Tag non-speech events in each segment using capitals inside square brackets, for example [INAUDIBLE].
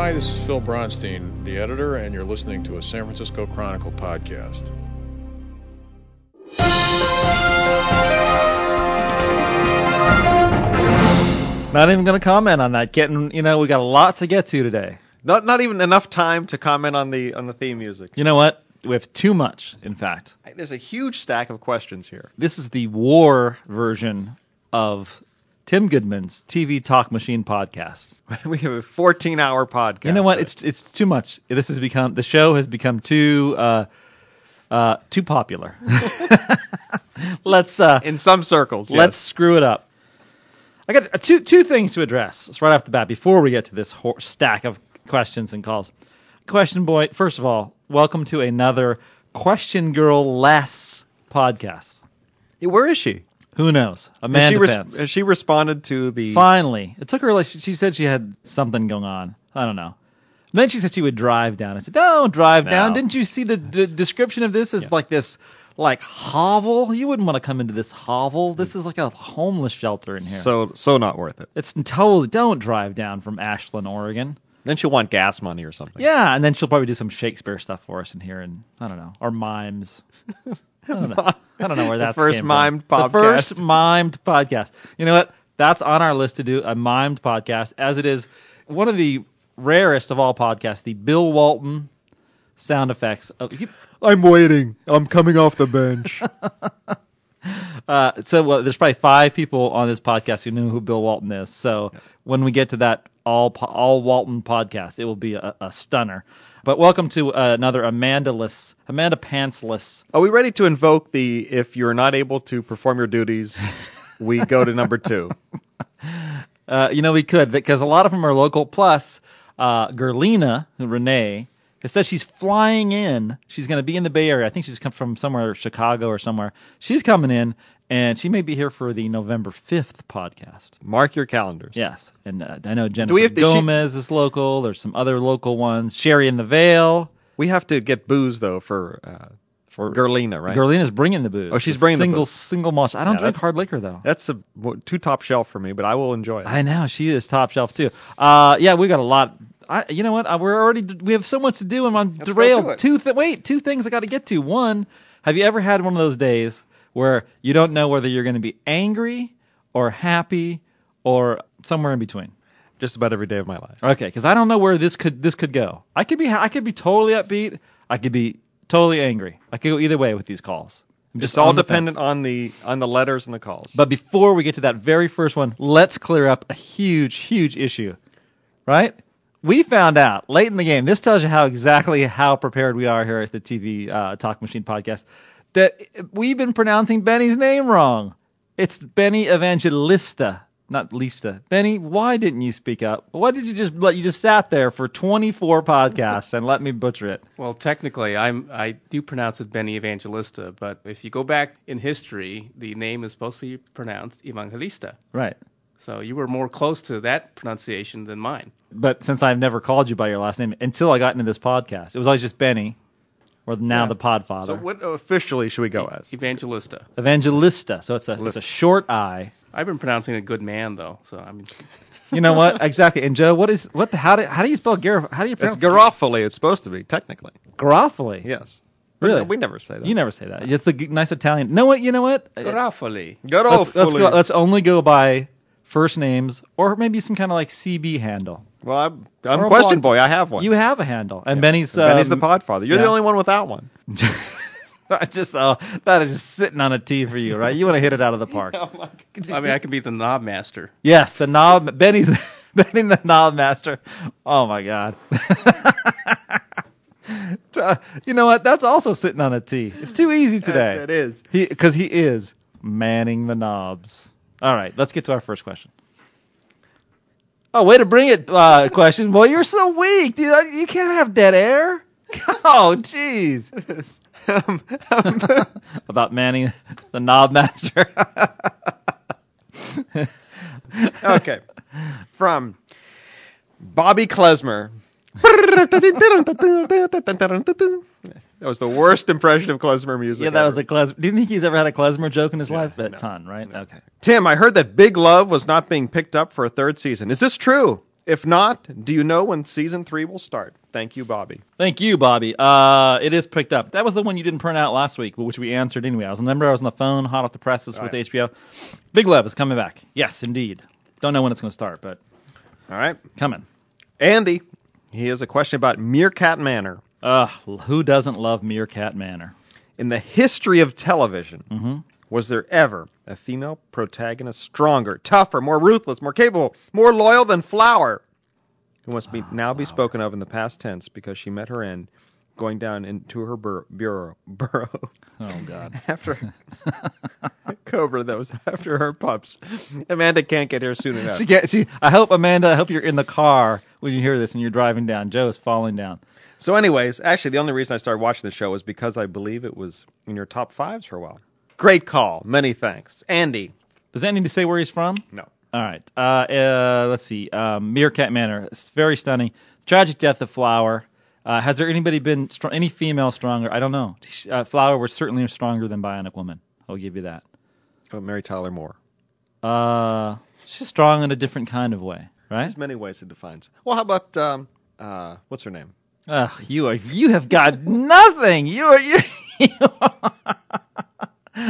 Hi, this is Phil Bronstein, the editor, and you're listening to a San Francisco Chronicle podcast. Not even going to comment on that. Getting, you know, we got a lot to get to today. Not not even enough time to comment on the on the theme music. You know what? We have too much, in fact. There's a huge stack of questions here. This is the war version of Tim Goodman's TV Talk Machine podcast. [LAUGHS] we have a 14 hour podcast. You know what? It's it's too much. This has become the show has become too uh, uh, too popular. [LAUGHS] let's uh, in some circles. let's yes. screw it up. I got uh, two two things to address right off the bat before we get to this hor- stack of questions and calls. Question boy, first of all, welcome to another Question Girl less podcast. Where is she? Who knows? Has Amanda she, res- has she responded to the? Finally, it took her like she said she had something going on. I don't know. And then she said she would drive down. I said, "Don't drive down." Didn't you see the d- description of this as like this, like hovel? You wouldn't want to come into this hovel. This is like a homeless shelter in here. So so not worth it. it's totally don't drive down from Ashland, Oregon. Then she'll want gas money or something. Yeah, and then she'll probably do some Shakespeare stuff for us in here, and I don't know, or mimes. [LAUGHS] I don't know. I don't know where that's first mimed podcast. The first mimed podcast. You know what? That's on our list to do a mimed podcast, as it is one of the rarest of all podcasts. The Bill Walton sound effects. Of, you- I'm waiting. I'm coming off the bench. [LAUGHS] uh, so well, there's probably five people on this podcast who knew who Bill Walton is. So when we get to that all all Walton podcast, it will be a, a stunner. But welcome to uh, another Amanda less Amanda Pantsless. Are we ready to invoke the if you're not able to perform your duties, we go to number two? [LAUGHS] Uh, you know, we could because a lot of them are local. Plus, uh, Gerlina Renee it says she's flying in. She's going to be in the Bay Area. I think she's come from somewhere, Chicago or somewhere. She's coming in, and she may be here for the November fifth podcast. Mark your calendars. Yes, and uh, I know Jennifer we have to- Gomez is local. There's some other local ones. Sherry in the Vale. We have to get booze though for uh, for Gerlina, right? Gerlina's bringing the booze. Oh, she's bringing the single booze. single malt. I don't Yeah, drink that's- hard liquor though. That's a too top shelf for me, but I will enjoy it. I know she is top shelf too. Uh, yeah, we got a lot. I, you know what? Uh, we're already we have so much to do, and I'm go to derailed. it. Two th- wait, two things I got to get to. One, have you ever had one of those days where you don't know whether you're going to be angry or happy or somewhere in between? Just about every day of my life. Okay, because I don't know where this could this could go. I could be I could be totally upbeat. I could be totally angry. I could go either way with these calls. I'm It's all on fence. dependent on the on the letters and the calls. But before we get to that very first one, let's clear up a huge, huge issue. Right? We found out late in the game. This tells you how exactly how prepared we are here at the TV uh, Talk Machine podcast. That we've been pronouncing Benny's name wrong. It's Benny Evangelista, not Lista. Benny, why didn't you speak up? Why did you just let you just sat there for 24 podcasts and let me butcher it? Well, technically, I'm I do pronounce it Benny Evangelista, but if you go back in history, the name is supposed to be pronounced Evangelista. Right. So you were more close to that pronunciation than mine. But since I've never called you by your last name until I got into this podcast, it was always just Benny, or now the Podfather. so what officially should we go as? Evangelista. Evangelista. So it's a it's a short I. I've been pronouncing it good man though, so I mean, [LAUGHS] You know what? exactly. And Joe, what is what? The, how do how do you spell Gar? How do you It's pronounce Garofoli. It's supposed to be technically. Garofoli? Yes. Really? We never say that. You never say that. It's the g- nice Italian. No, what? You know what? Garofoli. Let's, let's Garofoli. go. Let's only go by first names or maybe some kind of like CB handle. Well, I'm, I'm Or a question blonde- boy. I have one. You have a handle, and Benny's um, Benny's the Podfather. You're the only one without one. [LAUGHS] I just oh, that is just sitting on a tee for you, right? You want to hit it out of the [LAUGHS] park. [LAUGHS] I mean, I can be the knob master. Yes, the knob. Benny's Benny the knob master. Oh my god. Uh, you know what? That's also sitting on a tee. It's too easy today. it is. He because he is manning the knobs. All right, let's get to our first question. Oh, way to bring it! Uh, question. Boy, you're so weak, dude. You can't have dead air. [LAUGHS] Oh, jeez. [LAUGHS] About manning the knob master. [LAUGHS] Okay. From Bobby Klezmer. That was the worst impression of klezmer music. Yeah, that was a klezmer. Do you think he's ever had a klezmer joke in his life? A ton, right? Okay. Tim, I heard that Big Love was not being picked up for a third season. Is this true? If not, do you know when season three will start? Thank you, Bobby. Thank you, Bobby. Uh, it is picked up. That was the one you didn't print out last week, which we answered anyway. I was remember I was on the phone, hot off the presses with right. HBO. Big Love is coming back. Yes, indeed. Don't know when it's going to start, but All right. coming. Andy, he has a question about Meerkat Manor. Ugh, who doesn't love Meerkat Manor? In the history of television, Mm-hmm. was there ever a female protagonist stronger, tougher, more ruthless, more capable, more loyal than Flower, who must be now be spoken of in the past tense because she met her end, going down into her bur- bureau burrow Oh God. [LAUGHS] after [LAUGHS] Cobra that was after her pups. Amanda can't get here soon [LAUGHS] enough. She get, she, I hope Amanda. I hope you're in the car when you hear this and you're driving down. Joe is falling down. So, anyways, actually, the only reason I started watching the show was because I believe it was in your top fives for a while. Great call. Many thanks, Andy. Does that need to say where he's from? No. All right. Uh, uh, let's see. Um, Meerkat Manor. It's very stunning. Tragic death of Flower. Uh, has there anybody been str- any female stronger? I don't know. Uh, Flower was certainly stronger than Bionic Woman. I'll give you that. Oh, Mary Tyler Moore. Uh, she's strong in a different kind of way, right? There's many ways it defines. Well, how about um, uh, what's her name? Ugh, you are you have got nothing. You are you. [LAUGHS]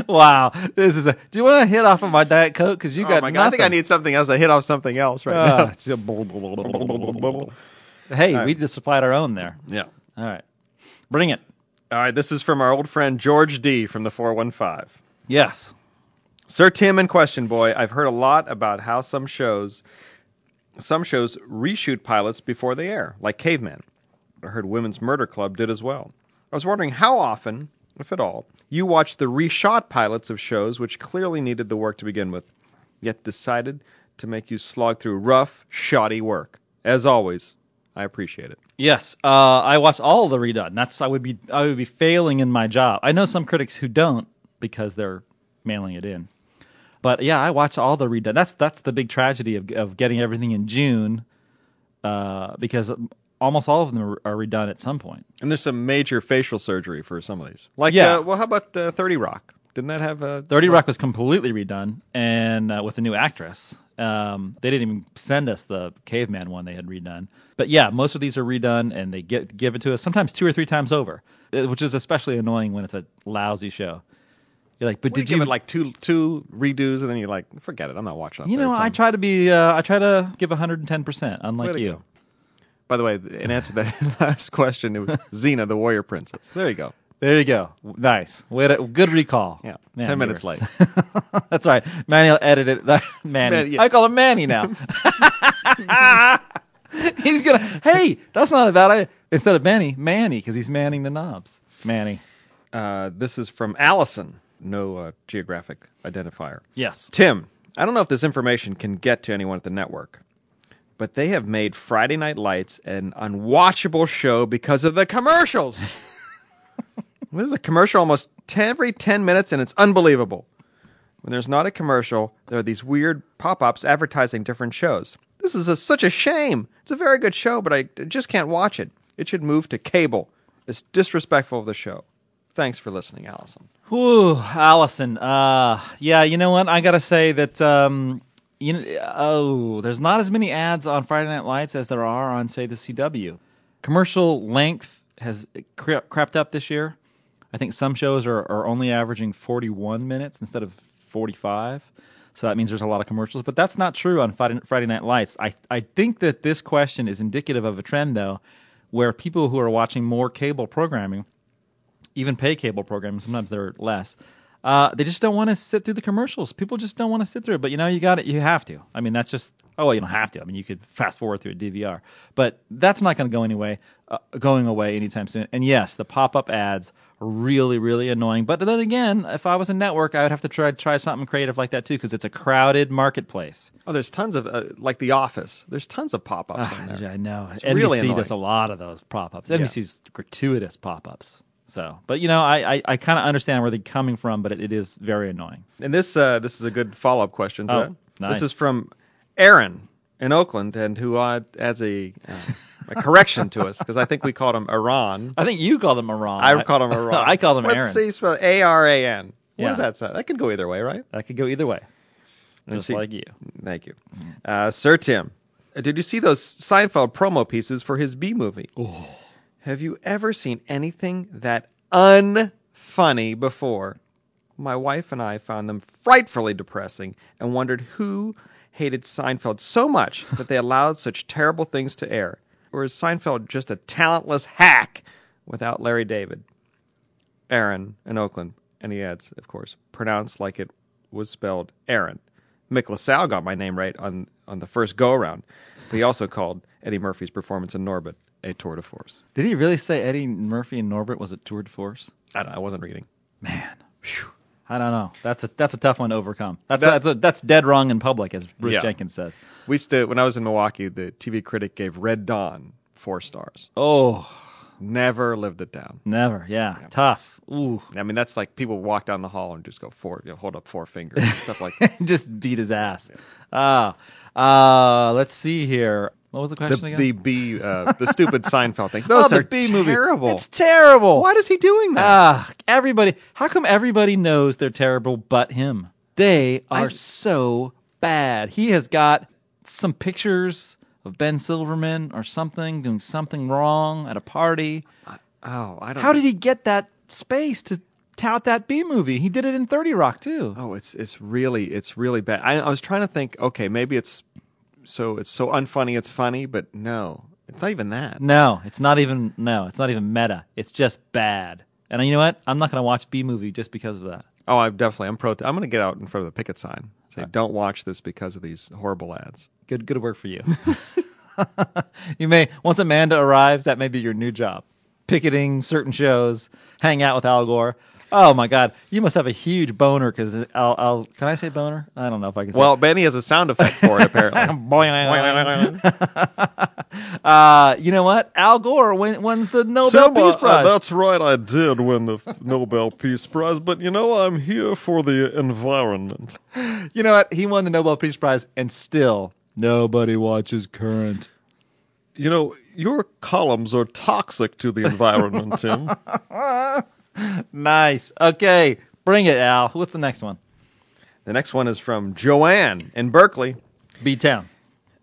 wow, this is a. Do you want to hit off of my diet coke? Because you got. oh my god! I think I need something else. I hit off something else right Ah, now. hey, we just supplied our own there. Yeah. All right, bring it. All right. This is from our old friend George D from the four one five. Yes. Sir Tim and Question Boy, I've heard a lot about how some shows some shows reshoot pilots before they air, like Caveman. I heard Women's Murder Club did as well. I was wondering how often, if at all, you watch the reshot pilots of shows which clearly needed the work to begin with, yet decided to make you slog through rough, shoddy work. As always, I appreciate it. Yes, uh, I watch all the redone. That's I would be I would be failing in my job. I know some critics who don't because they're mailing it in. But yeah, I watch all the redone. That's that's the big tragedy of of getting everything in June, uh, because almost all of them are, redone at some point. And there's some major facial surgery for some of these. Like, Yeah. uh, well, how about uh, 30 Rock? Didn't that have a. Thirty Rock was completely redone and uh, with a new actress. Um, they didn't even send us the caveman one they had redone. But yeah, most of these are redone and they get give it to us sometimes two or three times over, uh, which is especially annoying when it's a lousy show. You're like, but Did did you you give it like two two redos, and then you're like, forget it, I'm not watching. that You know, third I try to be. Uh, I try to give 110. percent Unlike you. go. By the way, in answer to that [LAUGHS] last question, it was [LAUGHS] Xena, the warrior princess. There you go. There you go. Nice. Way to, good recall. Yeah, Man, 10 minutes late. [LAUGHS] That's right. Manny will edit it. Manny. Man, yeah. I call him Manny now. he's gonna. Hey, that's not a bad idea. Instead of Manny, Manny, because he's manning the knobs. Manny. Uh, this is from Allison, no uh, geographic identifier. Yes. Tim, I don't know if this information can get to anyone at the network, but they have made Friday Night Lights an unwatchable show because of the commercials. [LAUGHS] There's a commercial almost 10, every 10 minutes, and it's unbelievable. When there's not a commercial, there are these weird pop ups advertising different shows. This is a, such a shame. It's a very good show, but I just can't watch it. It should move to cable. It's disrespectful of the show. Thanks for listening, Allison. Whew, Allison. Uh, yeah, you know what? I gotta say that. Um, you know, oh, there's not as many ads on Friday Night Lights as there are on, say, the CW. Commercial length has cre- crept up this year. I think some shows are, are only averaging 41 minutes instead of 45. So that means there's a lot of commercials, but that's not true on Friday, Friday Night Lights. I, I think that this question is indicative of a trend, though, where people who are watching more cable programming even pay cable programming. Sometimes they're less. Uh, they just don't want to sit through the commercials. People just don't want to sit through it. But you know, you got it. You have to. I mean, that's just. Oh, well, you don't have to. I mean, you could fast forward through a DVR, but that's not going to go anyway. Uh, going away anytime soon. And yes, the pop up ads are really, really annoying. But then again, if I was a network, I would have to try try something creative like that too, because it's a crowded marketplace. Oh, there's tons of, uh, like The Office, there's tons of pop ups Ah, in there. I know. It's NBC really does a lot of those pop ups. NBC's gratuitous pop ups. So, but you know, I I, I kind of understand where they're coming from, but it, it is very annoying. And this uh, this is a good follow up question. To Oh, that. nice. This is from Aaron in Oakland, and who uh, adds a, uh, a [LAUGHS] correction to us because I think we called him Iran. I think you called him Iran. I called him Iran. [LAUGHS] I called him What's Aaron. he spell A R A N? What Yeah. does that sound? That could go either way, right? That could go either way. Just see- like you. Thank you, uh, Sir Tim. Did you see those Seinfeld promo pieces for his Bee Movie? Have you ever seen anything that unfunny before? My wife and I found them frightfully depressing and wondered who hated Seinfeld so much that they allowed such terrible things to air. Or is Seinfeld just a talentless hack without Larry David? Aaron in Oakland. And he adds, of course, pronounced like it was spelled Aaron. Mick LaSalle got my name right on, on the first go around. He also called Eddie Murphy's performance in Norbit a tour de force. Did he really say Eddie Murphy and Norbit was a tour de force? I, don't, I wasn't reading. Man. I don't know. That's a that's a tough one to overcome. That's that's a, that's dead wrong in public, as Bruce Yeah. Jenkins says. We used to, when I was in Milwaukee, the TV critic gave Red Dawn four stars. Oh, Never lived it down. never. Yeah, tough. Ooh, I mean, that's like people walk down the hall and just go four, you know, hold up four fingers, and stuff like [LAUGHS] that. just beat his ass. Ah, uh, let's see here. What was the The, question again? the B, uh, the stupid [LAUGHS] Seinfeld things. oh, Those the are Bee Movie. terrible. It's terrible. Why is he doing that? Ah, everybody. How come everybody knows they're terrible but him? They are I- so bad. He has got some pictures of Ben Silverman or something doing something wrong at a party. oh, I don't. How did he get that space to tout that Bee Movie? He did it in 30 Rock too. Oh, it's it's really it's really bad. I, I was trying to think. Okay, maybe it's so it's so unfunny. It's funny, but no, it's not even that. No, it's not even no, it's not even meta. It's just bad. And you know what? I'm not going to watch Bee Movie just because of that. Oh, I'm definitely. I'm pro. I'm going to get out in front of the picket sign. Say, don't watch this because of these horrible ads. Good good work for you. [LAUGHS] you may once Amanda arrives, that may be your new job. Picketing certain shows, hang out with Al Gore. Oh my God, you must have a huge boner because I'll, I'll. Can I say boner? I don't know if I can. say Well, Benny has a sound effect for it apparently. [LAUGHS] Boing. [LAUGHS] uh, you know what? Al Gore win, wins the Nobel Peace Prize. that's right. I did win the [LAUGHS] Nobel Peace Prize, but you know I'm here for the environment. you know what? He won the Nobel Peace Prize, and still nobody watches Current. You know your columns are toxic to the environment, Tim. Nice. Okay, bring it, Al. What's the next one? the next one is from Joanne in Berkeley. B Town.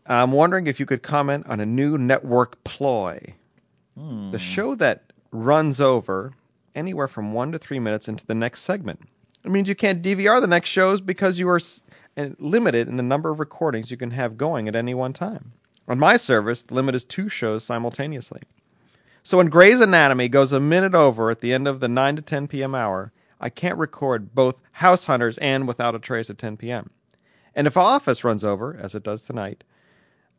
I'm wondering if you could comment on a new network ploy. The hmm. show that runs over anywhere from one to three minutes into the next segment. It means you can't DVR the next shows because you are s- uh, limited in the number of recordings you can have going at any one time. On my service, the limit is two shows simultaneously. So when Grey's Anatomy goes a minute over at the end of the 9 to 10 p.m. hour, I can't record both House Hunters and Without a Trace at 10 p.m. And if Office runs over, as it does tonight,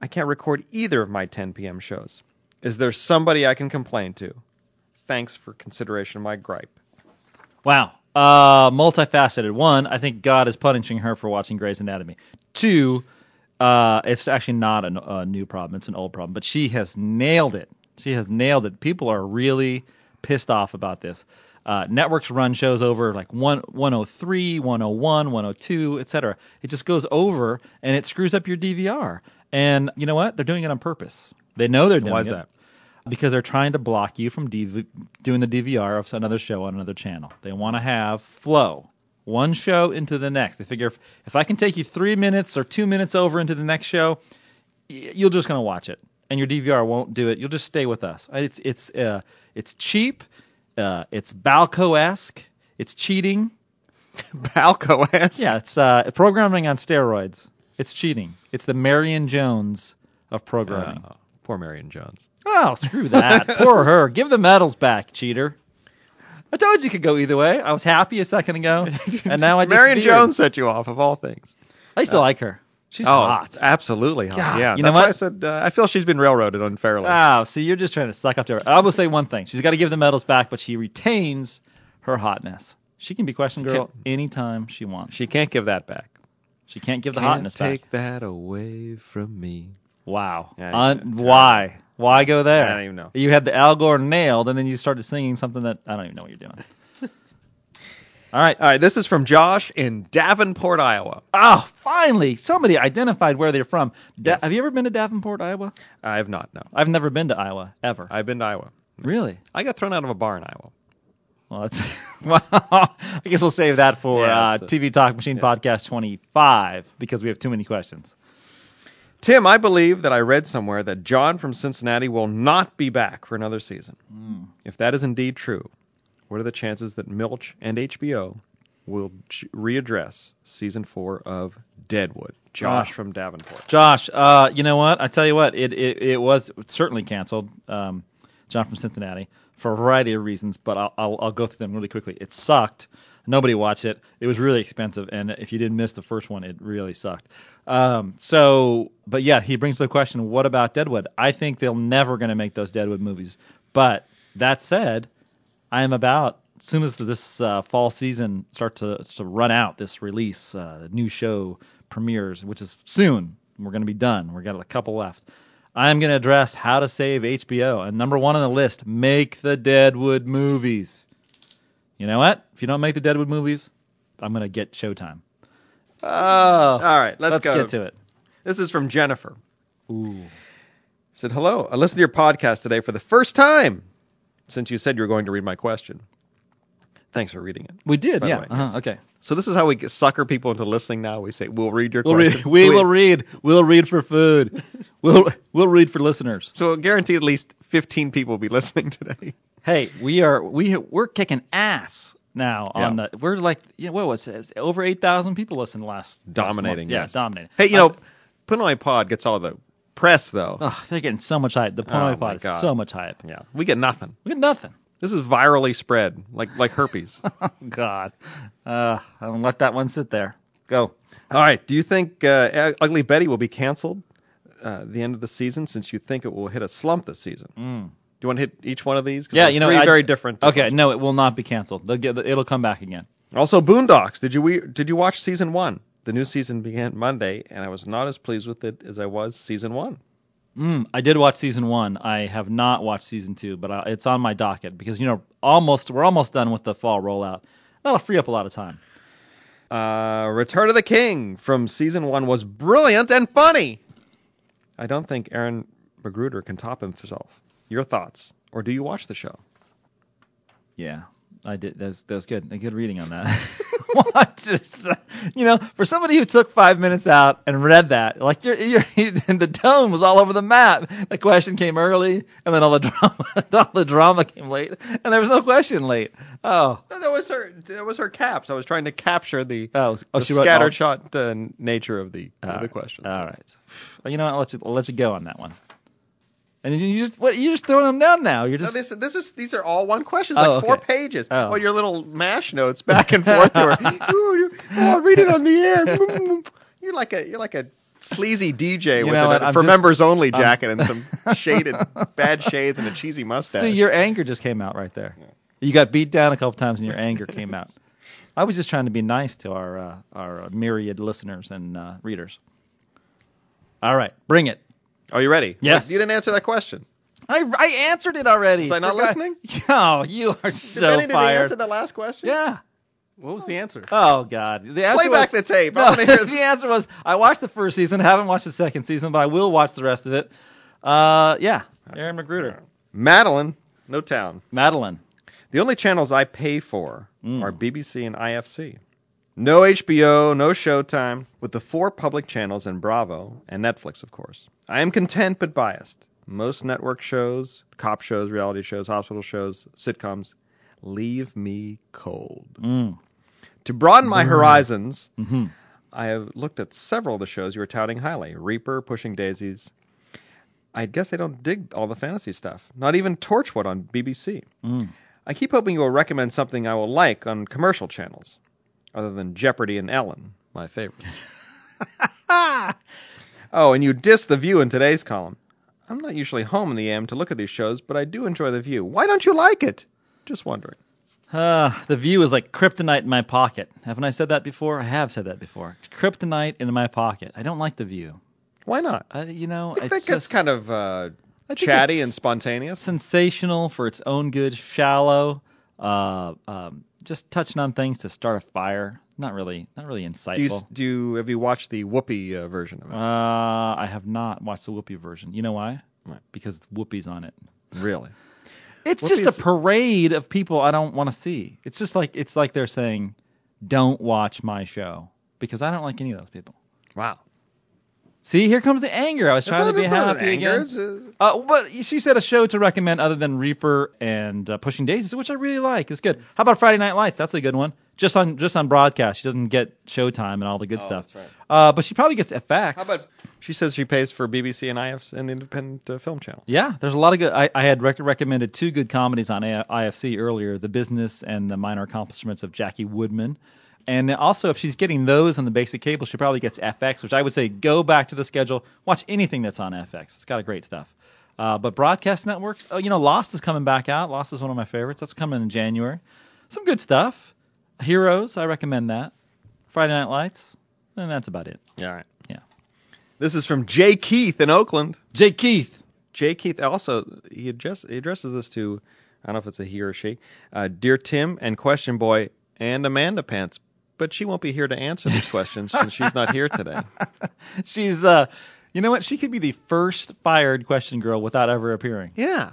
I can't record either of my 10 p.m. shows. Is there somebody I can complain to? Thanks for consideration of my gripe. Wow. Uh, multifaceted. One, I think God is punishing her for watching Grey's Anatomy. Two, uh, it's actually not a, a new problem; it's an old problem. But she has nailed it. She has nailed it. People are really pissed off about this. Uh, networks run shows over like one, 103, 101, 102, etc. It just goes over and it screws up your DVR. And you know what? They're doing it on purpose. They know they're doing Why is it that? because they're trying to block you from DV- doing the DVR of another show on another channel. They want to have flow, one show into the next. They figure if, if I can take you three minutes or two minutes over into the next show, y- you're just going to watch it, and your DVR won't do it. You'll just stay with us. It's it's uh, it's cheap, uh, it's Balco esque, it's cheating. [LAUGHS] Balco esque. Yeah, it's uh, programming on steroids. It's cheating. It's the Marion Jones of programming. Oh, poor Marion Jones. Oh, screw that. [LAUGHS] Poor her. Give the medals back, cheater. I told you it could go either way. I was happy a second ago, [LAUGHS] and now I just Marion veered. Jones set you off of all things. I still like her. She's Oh, hot. absolutely hot. God, yeah, you know that's why what? I said uh, I feel she's been railroaded unfairly. Oh, see, you're just trying to suck up to her. I will say one thing: she's got to give the medals back, but she retains her hotness. She can be question girl can't- anytime she wants. she can't give that back. she can't give the Can't hotness take back. Take that away from me. Wow. Yeah, Un- why? Why go there? I don't even know. You had the Al Gore nailed, and then you started singing something that I don't even know what you're doing. All right. All right, this is from Josh in Davenport, Iowa. Oh, finally, somebody identified where they're from. Da- Have you ever been to Davenport, Iowa? I have not. No, I've never been to Iowa ever. I've been to Iowa. really? I got thrown out of a bar in Iowa. Well, that's [LAUGHS] well. [LAUGHS] I guess we'll save that for Yeah, uh, a- TV Talk Machine Podcast 25 because we have too many questions. Tim, I believe that I read somewhere that John from Cincinnati will not be back for another season. If that is indeed true, what are the chances that Milch and HBO will ch- readdress season four of Deadwood? Josh Ah. from Davenport. Josh, uh, you know what? I tell you what, it it, it was certainly canceled. Um, John from Cincinnati for a variety of reasons, but I'll, I'll I'll go through them really quickly. It sucked. Nobody watched it. It was really expensive, and if you didn't miss the first one, it really sucked. Um, so, but yeah, he brings up the question: What about Deadwood? I think they're never going to make those Deadwood movies. But that said, I am about as soon as this uh, fall season starts to to run out, this release, uh, new show premieres, which is soon. We're going to be done. We've got a couple left. I am going to address how to save HBO, and number one on the list: make the Deadwood movies. You know what? If you don't make the Deadwood movies, I'm going to get Showtime. Oh, All right, let's, let's go. get to it. This is from Jennifer. Ooh. Said, hello. I listened to your podcast today for the first time since you said you were going to read my question. Thanks for reading it. We did, yeah. way, uh-huh. Okay. So this is how we sucker people into listening now. We say, we'll read your We'll read. question. We So will read. We'll read for food. [LAUGHS] We'll we'll read for listeners. So we'll guarantee at least 15 people will be listening today. [LAUGHS] Hey, we are we we're kicking ass now on Yeah. the. We're like you know, what was it? Over eight thousand people listened last last Dominating. month. Yeah, yes. dominating. Hey, you know, Put on my pod gets all the press, though. Ugh, they're getting so much hype. The Oh, Pony my Pod is God. so much hype. Yeah. We get nothing. We get nothing. This is virally spread, like like herpes. [LAUGHS] God, uh, I'll let that one sit there. Go. All right. Do you think uh, Ugly Betty will be canceled uh, the end of the season? Since you think it will hit a slump this season. Do you want to hit each one of these? Yeah, you know, three I- very different. Okay, no, it will not be canceled. They'll get. It'll come back again. Also, Boondocks. Did you we did you watch season one? The new season began Monday, and I was not as pleased with it as I was season one. I did watch season one. I have not watched season two, but I, it's on my docket because you know almost we're almost done with the fall rollout. That'll free up a lot of time. Uh, Return of the King from season one was brilliant and funny. I don't think Aaron McGruder can top himself. Your thoughts, or do you watch the show? Yeah, I did. That was good. A good reading on that. [LAUGHS] what? Just, uh, you know, for somebody who took five minutes out and read that, like you're, you're, and [LAUGHS] the tone was all over the map. The question came early, and then all the [LAUGHS] drama, all the drama came late, and there was no question late. Oh, No, that was her. That was her caps. I was trying to capture the, Oh, oh, the she wrote all- scattershot uh, nature of the of the questions. all right. Well, you know what? I'll let you, I'll let you go on that one. And then you just what? You're just throwing them down now. You're No, just this this is these are all one question, Oh, like four pages. Oh. Oh, your little mash notes back and forth. [LAUGHS] Ooh, oh, I'll read it on the air. [LAUGHS] You're like a you're like a sleazy DJ with know a, for just- members only jacket and some [LAUGHS] shaded bad shades and a cheesy mustache. See, your anger just came out right there. You got beat down a couple times, and your anger came out. I was just trying to be nice to our uh, our myriad listeners and uh, readers. All right, bring it. Are you ready? Yes. You didn't answer that question. I, I answered it already. Was I not Forgot- listening? [LAUGHS] No, you are Did so Benny, did he fired. answer the last question? yeah. What was the answer? Oh God. The answer Play back was, the tape. I No, wanna hear [LAUGHS] the answer was I watched the first season, haven't watched the second season, but I will watch the rest of it. Uh, yeah. Aaron McGruder, Madeline, no town. Madeline. The only channels I pay for Mm. are BBC and IFC. No HBO, no Showtime, with the four public channels and Bravo and Netflix, of course. I am content but biased. Most network shows, cop shows, reality shows, hospital shows, sitcoms leave me cold. Mm. To broaden my horizons, Mm-hmm. I have looked at several of the shows you were touting highly Reaper, Pushing Daisies. I guess I don't dig all the fantasy stuff. Not even Torchwood on BBC. Mm. I keep hoping you will recommend something I will like on commercial channels, other than Jeopardy and Ellen, my favorites. [LAUGHS] oh, and you diss The View in today's column. I'm not usually home in the AM to look at these shows, but I do enjoy The View. Why don't you like it? Just wondering. Uh, the view is like kryptonite in my pocket. Haven't I said that before? I have said that before. It's kryptonite in my pocket. I don't like the view. Why not? I, you know, I think it's just kind of uh, chatty and spontaneous. sensational for its own good, shallow, uh, um, just touching on things to start a fire. Not really, not really insightful. Do you, do you, have you watched the Whoopi uh, version of it? uh, I have not watched the Whoopi version. You know why? Why? Because Whoopi's on it. really? It's just a parade of people I don't want to see. It's just like it's like they're saying, "Don't watch my show," because I don't like any of those people. Wow. See, here comes the anger. I was trying to be It's not- it's not happy again. it's, uh, but she said a show to recommend other than Reaper and uh, Pushing Daisies, which I really like. It's good. How about Friday Night Lights? That's a good one. Just on just on broadcast. She doesn't get Showtime and all the good stuff. that's right. Uh, but she probably gets FX. How about she says she pays for BBC and IFs and the Independent uh, Film Channel. Yeah, there's a lot of good. I, I had rec- recommended two good comedies on A- IFC earlier: The Business and the Minor Accomplishments of Jackie Woodman. And also, if she's getting those on the basic cable, she probably gets FX, which I would say go back to the schedule, watch anything that's on FX. It's got a great stuff. Uh, but broadcast networks, oh, you know, Lost is coming back out. Lost is one of my favorites. That's coming in January. Some good stuff. Heroes, I recommend that. Friday Night Lights, and that's about it. All right. Yeah. This is from Jay Keith in Oakland. Jay Keith. Jay Keith also he address, he addresses this to I don't know if it's a he or she. Uh, Dear Tim and Question Boy and Amanda Pants, but she won't be here to answer these questions since she's not here today. [LAUGHS] She's, uh, you know what? She could be the first fired question girl without ever appearing. Yeah.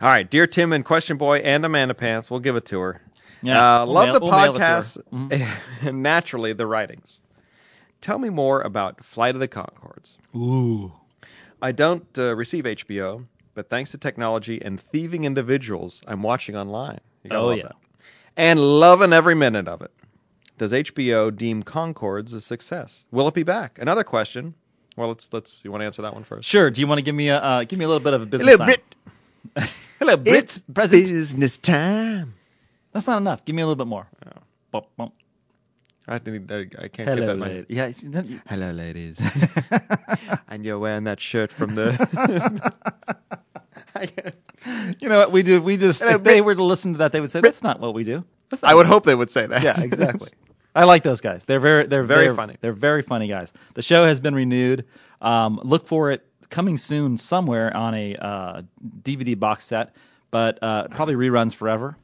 All right, dear Tim and Question Boy and Amanda Pants, we'll give it to her. Yeah, uh, we'll love mail- the we'll mail it to her. podcast [LAUGHS] and naturally the writings. Tell me more about Flight of the Conchords. Ooh. I don't uh, receive HBO, but thanks to technology and thieving individuals, I'm watching online. You Oh, love yeah. that. And loving every minute of it. Does HBO deem Conchords a success? Will it be back? Another question. Well, let's let's. You want to answer that one first? Sure. Do you want to give me a uh, give me a little bit of a business time? Hello, Brit. [LAUGHS] Present. business time. That's not enough. Give me a little bit more. Bump, bump. I, didn't- I I can't Hello, get that. in my- lady. Yeah. it's- you- Hello, ladies. [LAUGHS] and you're wearing that shirt from the. [LAUGHS] You know what we do? We just Hello, if they were to listen to that, they would say that's not what we do. That's not I would what hope they would say that. Yeah, exactly. I like those guys. They're very, they're Very they're- funny. They're very funny guys. The show has been renewed. Um, look for it coming soon somewhere on a uh, DVD box set, but uh, probably reruns forever.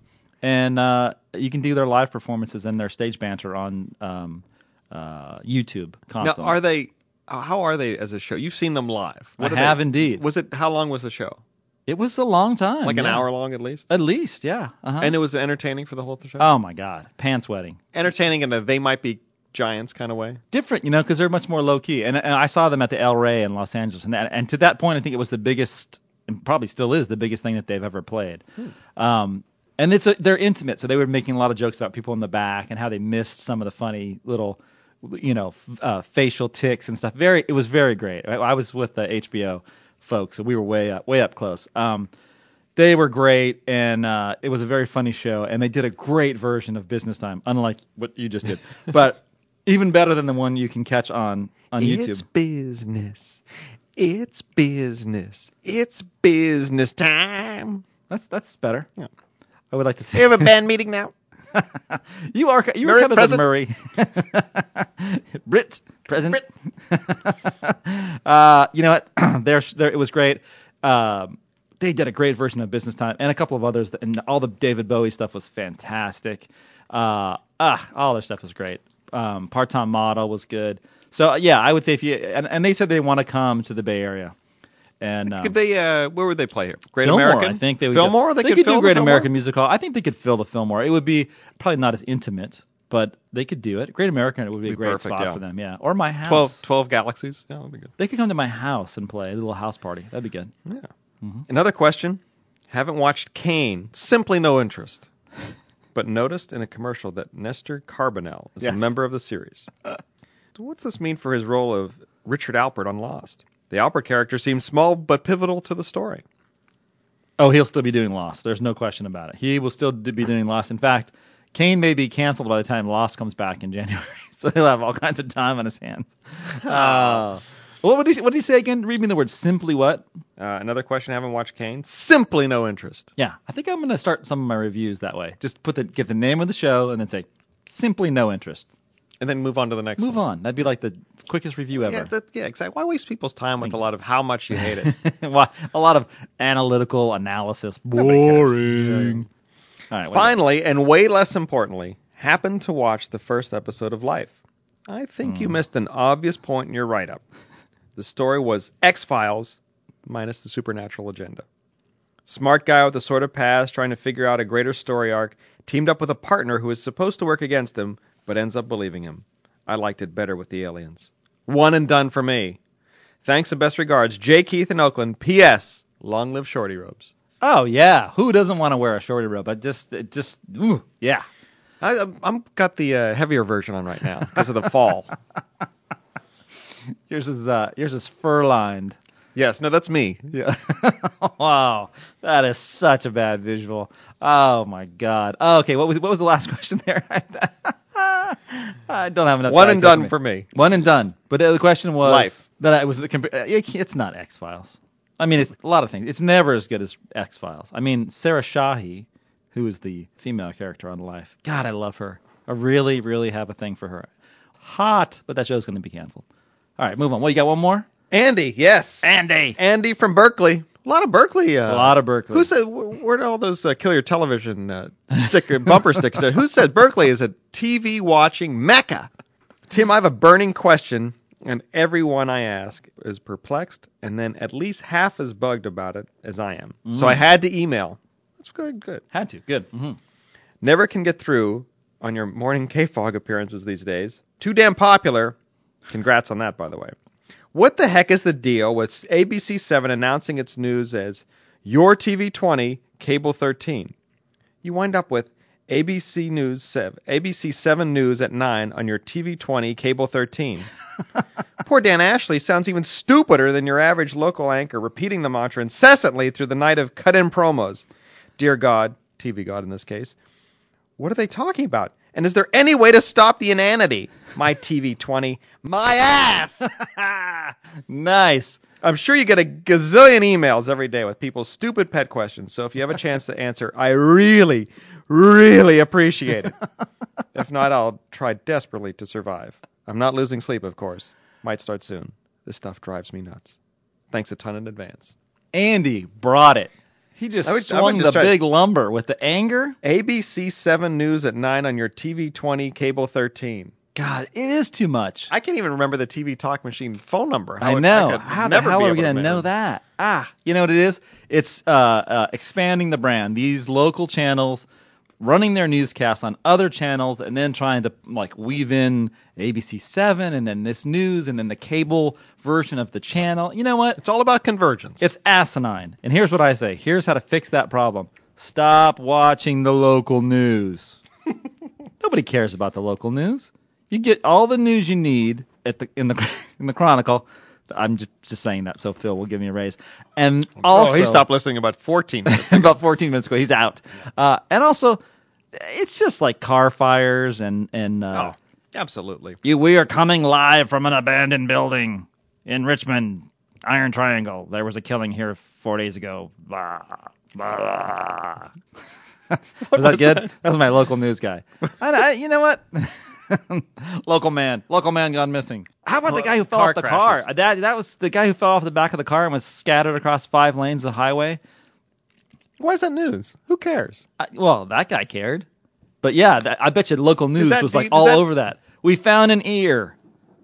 And uh, you can do their live performances and their stage banter on um, uh, YouTube. Now, are they? uh, How are they as a show? You've seen them live. I are they- have indeed. Was it? How long was the show? It was a long time, Like an yeah. hour long, at least. at least. Yeah. Uh-huh. And it was entertaining for the whole show. oh my god, pants wetting. entertaining in a they might be giants kind of way. different, you know, because they're much more low key. And, and I saw them at the El Rey in Los Angeles, and that, and to that point, I think it was the biggest, and probably still is the biggest thing that they've ever played. Um, and it's a, they're intimate, so they were making a lot of jokes about people in the back and how they missed some of the funny little, you know, f- uh, facial ticks and stuff. Very, it was very great. I, I was with the HBO folks, so we were way up, way up close. Um, they were great, and uh, it was a very funny show. And they did a great version of Business Time, unlike what you just did, [LAUGHS] but even better than the one you can catch on on YouTube. It's business. It's business. It's business time. That's that's better. Yeah. I would like to see. Have a [LAUGHS] band meeting now. [LAUGHS] You are you were kind of present. the Murray. [LAUGHS] Brit present. [LAUGHS] uh, you know what? [CLEARS THROAT] there, there, it was great. Um, they did a great version of Business Time and a couple of others, and all the David Bowie stuff was fantastic. Uh, ah, all their stuff was great. Um, Part time model was good. So yeah, I would say if you and, and they said they want to come to the Bay Area. And um, Could they? Uh, where would they play here? Great Fillmore, American. I think they would Fillmore. Go, They, could, could fill do the Great Fillmore? American Music Hall. I think they could fill the Fillmore. It would be probably not as intimate, but they could do it. Great American it would be, a great perfect, spot yeah. for them. Yeah, or my house. 12, 12 galaxies. Yeah, that'd be good. They could come to my house and play a little house party. That'd be good. Yeah. Another question. Haven't watched Cane. Simply no interest. But noticed in a commercial that Nestor Carbonell is Yes. a member of the series. [LAUGHS] So What's this mean for his role of Richard Alpert on Lost? The Alpert character seems small but pivotal to the story. Oh, he'll still be doing Lost. There's no question about it. He will still be doing Lost. In fact, Cane may be canceled by the time Lost comes back in January, [LAUGHS] so he'll have all kinds of time on his hands. [LAUGHS] Uh, what would he? What did he say again? Read me the word. Simply what? Uh, another question. I Haven't watched Cane. Simply no interest. Yeah, I think I'm going to start some of my reviews that way. Just put the get the name of the show and then say simply no interest. And then move on to the next Move one. on. That'd be like the quickest review ever. Yeah, that, yeah, exactly. Why waste people's time with a lot of how much you hate it? [LAUGHS] Why- a lot of analytical analysis. Boring. All right. what do you Finally, and way less importantly, happened to watch the first episode of Life. I think Hmm. you missed an obvious point in your write up. The story was X Files minus the supernatural agenda. Smart guy with a sort of past trying to figure out a greater story arc teamed up with a partner who is supposed to work against him but ends up believing him. I liked it better with the aliens. One and done for me. Thanks and best regards, Jay Keith in Oakland. P.S. Long live shorty robes. Oh yeah, who doesn't want to wear a shorty robe? I just, it just, ooh, yeah. I, I'm- I'm got the uh, heavier version on right now because of the fall. [LAUGHS] Yours is, uh, yours is fur lined. yes, no, that's me. Yeah. [LAUGHS] wow, that is such a bad visual. Oh my god. Oh, okay, what was what was the last [LAUGHS] question there? [LAUGHS] I don't have enough. One and done for me. One and done. But uh, the question was Life. that I was the uh, It's not X Files. I mean, it's a lot of things. It's never as good as X Files. I mean, Sarah Shahi, who is the female character on Life. God, I love her. I really, really have a thing for her. Hot, but that show's going to be canceled. All right, move on. What you got? One more? Andy, yes. Andy. Andy from Berkeley. A lot of Berkeley. Uh, A lot of Berkeley. Who said, where did all those uh, kill your television uh, sticker, bumper stickers? at? Who said Berkeley is a TV watching mecca? Tim, I have a burning question, and everyone I ask is perplexed, and then at least half as bugged about it as I am. So I had to email. That's good, good. Had to. Good. Mm-hmm. Never can get through on your morning KFOG appearances these days. Too damn popular. Congrats on that, by the way. What the heck is the deal with ABC7 announcing its news as Your TV 20, Cable 13? You wind up with ABC News 7, ABC 7 News at 9 on your TV 20, Cable 13. [LAUGHS] Poor Dan Ashley sounds even stupider than your average local anchor, repeating the mantra incessantly through the night of cut in promos. Dear God, TV God in this case, what are they talking about? And is there any way to stop the inanity? My TV 20, my ass! [LAUGHS] Nice. I'm sure you get a gazillion emails every day with people's stupid pet questions. So if you have a [LAUGHS] chance to answer, I really, really appreciate it. [LAUGHS] if not, I'll try desperately to survive. I'm not losing sleep, of course. Might start soon. This stuff drives me nuts. Thanks a ton in advance. Andy brought it. He just I would- I would swung just the try- big lumber with the anger. ABC 7 News at 9 on your TV 20, cable 13. God, it is too much. I can't even remember the TV Talk Machine phone number. I How it- know. could How the never hell be are we able to going to know that? Ah, you know what it is? It's uh, uh, expanding the brand. These local channels running their newscasts on other channels and then trying to like weave in ABC 7 and then this news and then the cable version of the channel. You know what? It's all about convergence. It's asinine. And here's what I say. Here's how to fix that problem. Stop watching the local news. [LAUGHS] Nobody cares about the local news. You get all the news you need at the in the [LAUGHS] in the Chronicle. I'm just, just saying that so Phil will give me a raise. And also, oh, he stopped listening about 14 minutes. [LAUGHS] about 14 minutes ago. He's out. Uh, and also, it's just like car fires and and uh, oh, absolutely. you, we are coming live from an abandoned building in Richmond, Iron Triangle. There was a killing here four days ago. Blah, blah. [LAUGHS] was that good? That? was my local news guy. I, I, you know what? [LAUGHS] [LAUGHS] local man, local man gone missing. How about the guy who fell off the crashes. car? That that was the guy who fell off the back of the car and was scattered across five lanes of the highway. Why is that news? Who cares? I, well, that guy cared. But yeah, that, I bet you local news that- was like you- all that- over that. We found an ear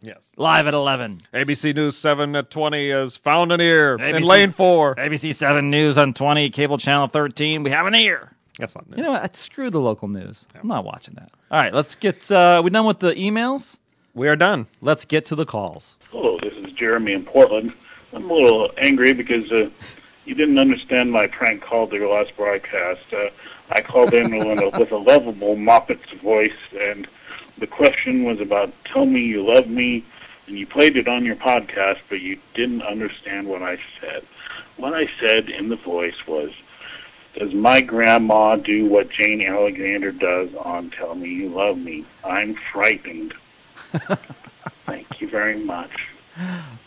Yes. live at 11. ABC News 7 at 20 has found an ear in lane 4. ABC 7 News on 20, cable channel 13. We have an ear. That's not news. You know what? Screw the local news. I'm not watching that. All right, let's get. Uh, we done with the emails? we are done. Let's get to the calls. Hello, this is Jeremy in Portland. I'm a little angry because uh, you didn't understand my prank call to your last broadcast. Uh, I called in with a, with a lovable Moppet's voice, and the question was about "Tell me you love me," and you played it on your podcast, but you didn't understand what I said. What I said in the voice was, "Does my grandma do what Jane Alexander does on "Tell Me You Love Me"? I'm frightened." [LAUGHS] Thank you very much.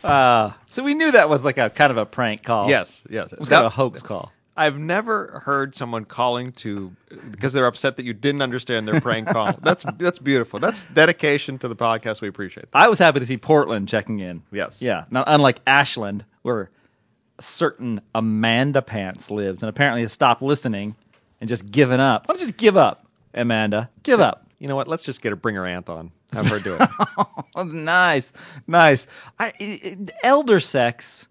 Uh, so we knew that was like a kind of a prank call. Yes, yes. It was kind of a hoax call. I've never heard someone calling to because they're upset that you didn't understand their prank call. [LAUGHS] That's that's beautiful. That's dedication to the podcast. We appreciate that. I was happy to see Portland checking in. Yes. Yeah. Now, unlike Ashland, where a certain Amanda Pants lived and apparently has stopped listening and just given up. Why don't you just give up, Amanda? Give up. [LAUGHS] You know what? Let's just get her, bring her aunt on. Have her do it. Oh, [LAUGHS] nice, nice. I, it, it- elder sex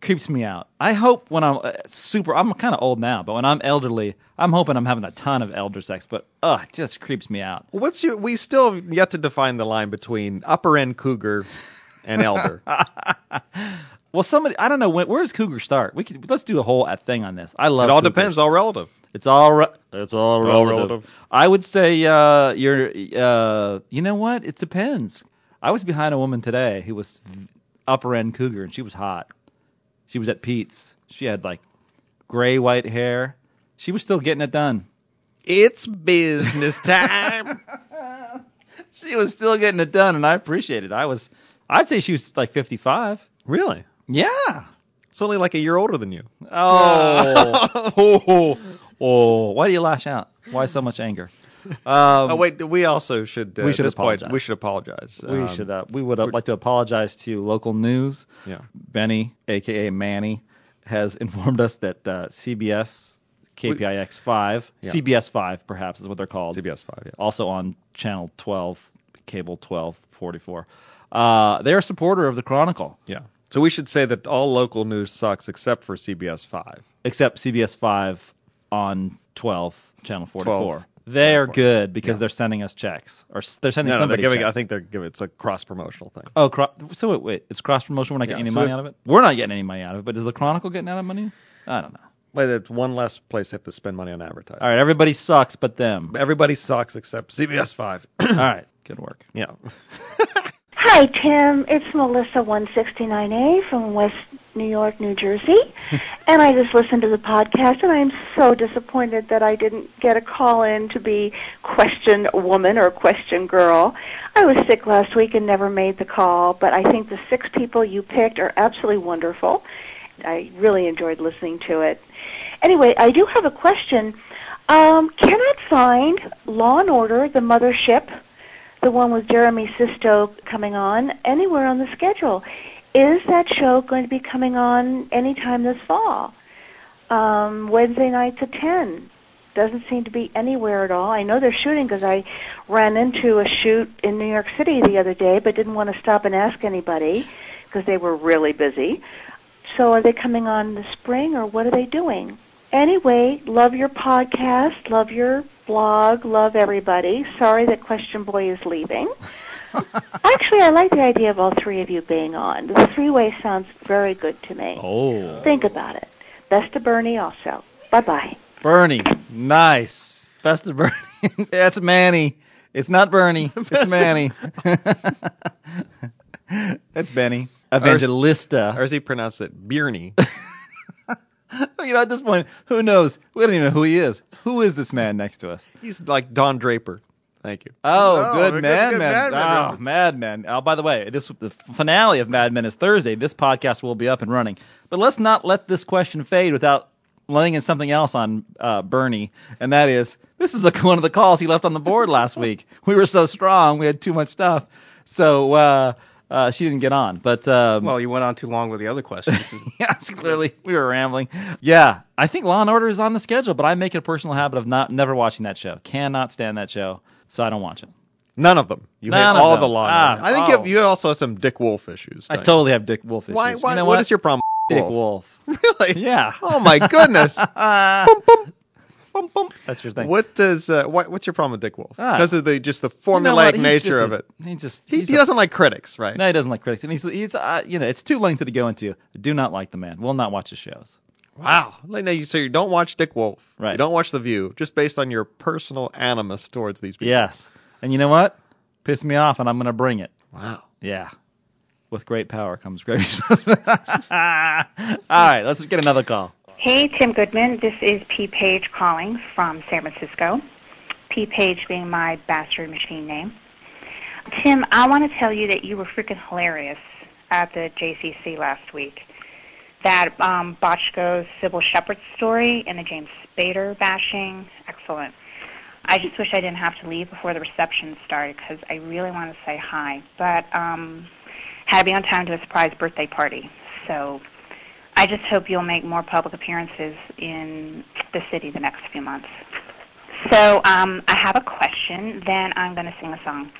creeps me out. I hope when I'm uh, super, I'm kind of old now, but when I'm elderly, I'm hoping I'm having a ton of elder sex. But ugh, it just creeps me out. What's your? We still have yet to define the line between upper end cougar and elder. [LAUGHS] Well, somebody I don't know when, where does Cougar start. We could let's do a whole uh, thing on this. I love it all Cougars. depends, all relative. It's all re- it's all relative. relative. I would say uh, you're. Uh, you know what? It depends. I was behind a woman today who was upper end cougar, and she was hot. She was at Pete's. She had like gray white hair. She was still getting it done. It's business time. [LAUGHS] She was still getting it done, and I appreciate it. I was. I'd say she was like fifty five. really? Yeah. It's only like a year older than you. Oh. [LAUGHS] oh. Oh. Why do you lash out? Why so much anger? Um, oh wait, we also should. Uh, we should at this point, apologize. we should apologize. We Um, should. Uh, we would uh, like to apologize to local news. Yeah. Benny, aka Manny, has informed us that uh, CBS, KPIX five, Yeah. CBS five, perhaps is what they're called. CBS five. Yeah. Also on channel twelve, cable twelve forty four. Uh, they're a supporter of the Chronicle, Yeah. So we should say that all local news sucks except for CBS five. except CBS five on twelve, channel forty four. 12, They're good because they're sending us checks, or s- they're sending No, no, they're somebody. giving. checks. I think they're giving. It's a cross promotional thing. Oh, cro- so wait, wait, it's cross promotion. We're not getting Yeah, any so money it- out of it. We're not getting any money out of it. But is the Chronicle getting out of money? I don't know. But it's one less place they have to spend money on advertising. All right, everybody sucks, but them. Everybody sucks except CBS five. All right, good work. yeah. [LAUGHS] Hi, Tim. It's Melissa 169A from West New York, New Jersey. [LAUGHS] and I just listened to the podcast, and I'm so disappointed that I didn't get a call in to be question woman or question girl. I was sick last week and never made the call, but I think the six people you picked are absolutely wonderful. I really enjoyed listening to it. Anyway, I do have a question. Um, cannot find Law and Order, the mothership, the one with Jeremy Sisto coming on, anywhere on the schedule. Is that show going to be coming on anytime this fall? Um, Wednesday nights at 10. Doesn't seem to be anywhere at all. I know they're shooting because I ran into a shoot in New York City the other day, but didn't want to stop and ask anybody because they were really busy. So are they coming on in the spring or what are they doing? Anyway, love your podcast, love your blog, love everybody. Sorry that Question Boy is leaving. [LAUGHS] Actually, I like the idea of all three of you being on. The three way sounds very good to me. Oh, Think about it. Best to Bernie also. Bye bye. Bernie, nice. Best of Bernie. [LAUGHS] That's Manny. It's not Bernie. [LAUGHS] It's Manny. That's Benny. Evangelista. Or as he pronounced it, Bierney. [LAUGHS] you know, at this point, who knows? We don't even know who he is. Who is this man next to us? He's like Don Draper. Thank you. Oh, Oh, good, good- Mad good Men. Mad oh, reference. Mad Men. Oh, by the way, this the finale of Mad Men is Thursday. This podcast will be up and running. But let's not let this question fade without laying in something else on uh, Bernie, and that is this is a, [LAUGHS] one of the calls he left on the board last week. We were so strong, we had too much stuff, so uh, uh, she didn't get on. But um, Well, you went on too long with the other questions. [LAUGHS] yes, clearly we were rambling. Yeah, I think Law and Order is on the schedule, but I make it a personal habit of not never watching that show. Cannot stand that show, so I don't watch it. None of them. You None hate of all them. the law. Ah, I think you, oh. have, you also have some Dick Wolf issues. I don't you? totally have Dick Wolf issues. Why? why you know what is your problem? Dick Wolf? Wolf? [LAUGHS] Really? Yeah. Oh my goodness. [LAUGHS] Bum, bum. That's your thing. what does? Uh, what, what's your problem with Dick Wolf? Ah. Because of the just the You know formulaic nature of a- it. He just He, he a- doesn't like critics, right? No, he doesn't like critics, and he's he's uh, you know it's too lengthy to go into. I do not like the man. Will not watch his shows. Wow. Like, no, you, so you don't watch Dick Wolf. Right. You don't watch The View, just based on your personal animus towards these people. Yes, and you know what? Piss me off, and I'm going to bring it. Wow. Yeah. With great power comes great [LAUGHS] responsibility. [LAUGHS] All right, let's get another call. Hey, Tim Goodman. This is P. Page calling from San Francisco. P. Page being my bastard machine name. Tim, I want to tell you that you were freaking hilarious at the JCC last week. That um, Bochco Cybill Shepherd story and the James Spader bashing, excellent. I just wish I didn't have to leave before the reception started because I really want to say hi. But um, had to be on time to a surprise birthday party. So I just hope you'll make more public appearances in the city the next few months. So um, I have a question, then I'm going to sing a song.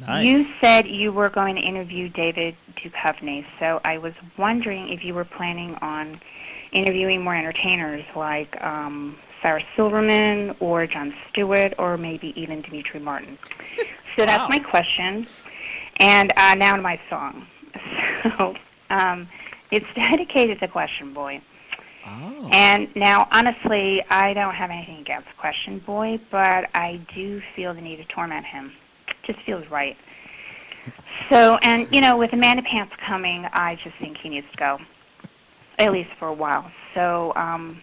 Nice. You said you were going to interview David Duchovny, so I was wondering if you were planning on interviewing more entertainers like um, Sarah Silverman or Jon Stewart or maybe even Demetri Martin. So that's Wow. my question. And uh, now to my song. [LAUGHS] So um, it's dedicated to Question Boy. Oh. And now, honestly, I don't have anything against Question Boy, but I do feel the need to torment him. Just feels right. [LAUGHS] So, and you know, with Amanda Pants coming, I just think he needs to go, at least for a while. So, um,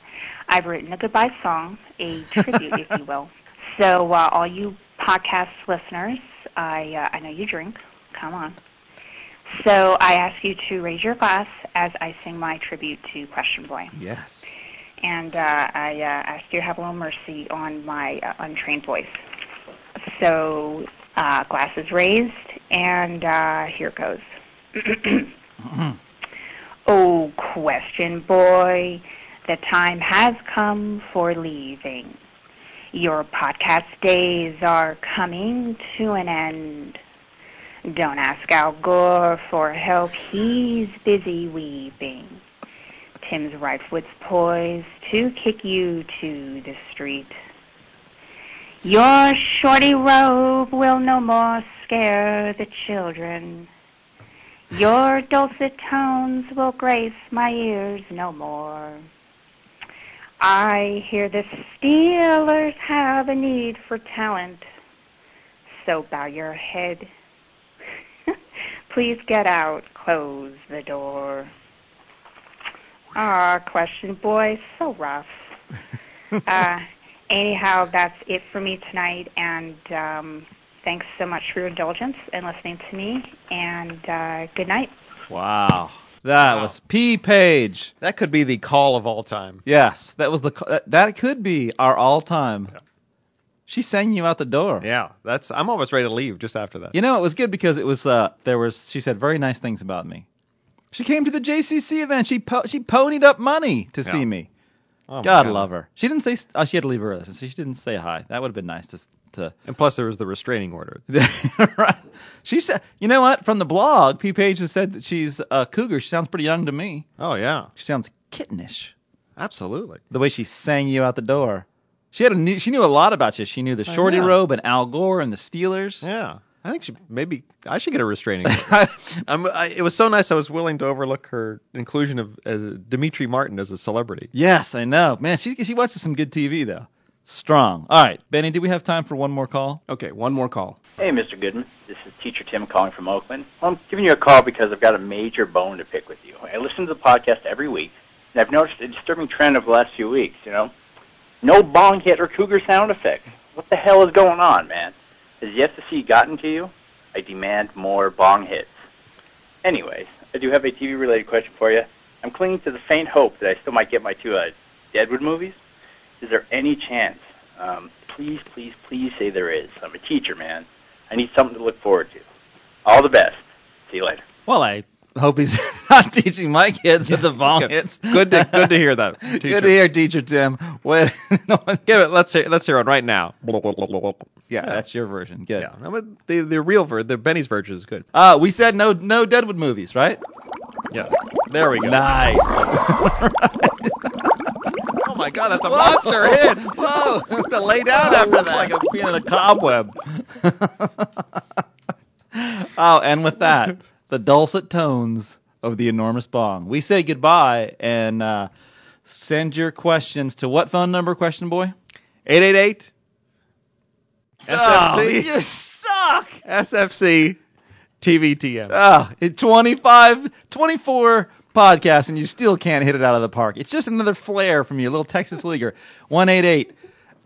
I've written a goodbye song, a tribute, if you will. [LAUGHS] So, uh, all you podcast listeners, I uh, I know you drink. Come on. So, I ask you to raise your glass as I sing my tribute to Question Boy Yes. and uh, I uh, ask you to have a little mercy on my uh, untrained voice. So, uh, glasses raised, and uh, here goes. [CLEARS THROAT] oh, question boy, the time has come for leaving. Your podcast days are coming to an end. Don't ask Al Gore for help, he's busy weeping. Tim's Riflewood's poised to kick you to the street. Your shorty robe will no more scare the children. Your dulcet tones will grace my ears no more. I hear the Steelers have a need for talent, so bow your head. Please get out, close the door. Ah, question boy, so rough. [LAUGHS] uh, anyhow, that's it for me tonight, and um, thanks so much for your indulgence and listening to me. And uh, good night. Wow. That was P Page. That could be the call of all time. Yes, that was the that, that could be our all time. She sang you out the door. Yeah, that's. I'm almost ready to leave just after that. You know, it was good because it was uh there was she said very nice things about me. She came to the JCC event. She po- she ponied up money to see Yeah. me. Oh, God love her. She didn't say oh, she had to leave early, so she didn't say hi. That would have been nice to to. And plus, there was the restraining order. [LAUGHS] right. She said, you know what? From the blog, P Page has said that she's a cougar. She sounds pretty young to me. Oh yeah, She sounds kittenish. absolutely. The way she sang you out the door. She had a new, she knew a lot about you. She knew the shorty yeah. robe and Al Gore and the Steelers. Yeah, I think she maybe I should get a restraining [LAUGHS] order. I'm, I, it was so nice. I was willing to overlook her inclusion of as Demetri Martin as a celebrity. Yes, I know. Man, she she watches some good TV though. Strong. All right, Benny, do we have time for one more call? Okay, one more call. Hey, Mr. Goodman. This is Teacher Tim calling from Oakland. Well, I'm giving you a call because I've got a major bone to pick with you. I listen to the podcast every week, and I've noticed a disturbing trend over the last few weeks, you know? No bong hit or cougar sound effect. What the hell is going on, man? Has the SEC gotten to you? I demand more bong hits. Anyways, I do have a TV-related question for you. I'm clinging to the faint hope that I still might get my two uh, Deadwood movies. Is there any chance? Um, please, please, please say there is. I'm a teacher, man. I need something to look forward to. All the best. See you later. Well, I hope he's [LAUGHS] not teaching my kids with the bong Good. hits. Good to good to hear that. [LAUGHS] Good to hear, teacher Tim. What? [LAUGHS] no Give it. Let's hear. Let's hear it right now. yeah, that's your version. Good. Yeah, no, but the the real ver the Benny's version is good. Uh, we said no no Deadwood movies, right? Yes. There we go. Nice. [LAUGHS] Oh my God, that's a monster hit. [LAUGHS] Whoa. I'm gonna lay down after that. like I'm being in a cobweb. oh, and with that, the dulcet tones of the enormous bong. We say goodbye and uh, send your questions to what phone number, question boy? Eight eight eight. Oh, SFC. you suck. SFC. TVTM. Oh, it 25, 24 podcasts, and you still can't hit it out of the park. It's just another flare from you, little Texas leaguer. 188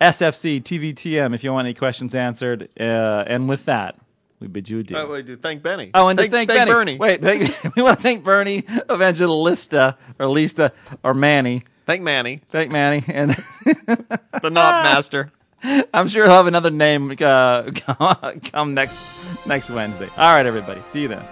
SFC TVTM if you want any questions answered. Uh, and with that, we bid you adieu. Oh, wait, dude, thank Benny. Oh, and thank, to thank, thank Benny. Bernie. Wait, thank, [LAUGHS] we want to thank Bernie, Evangelista, or Lista, or Manny. Thank Manny, Thank Manny, and [LAUGHS] the knob master. [LAUGHS] I'm sure he'll have another name uh, [LAUGHS] come next next Wednesday. All right, everybody, see you then.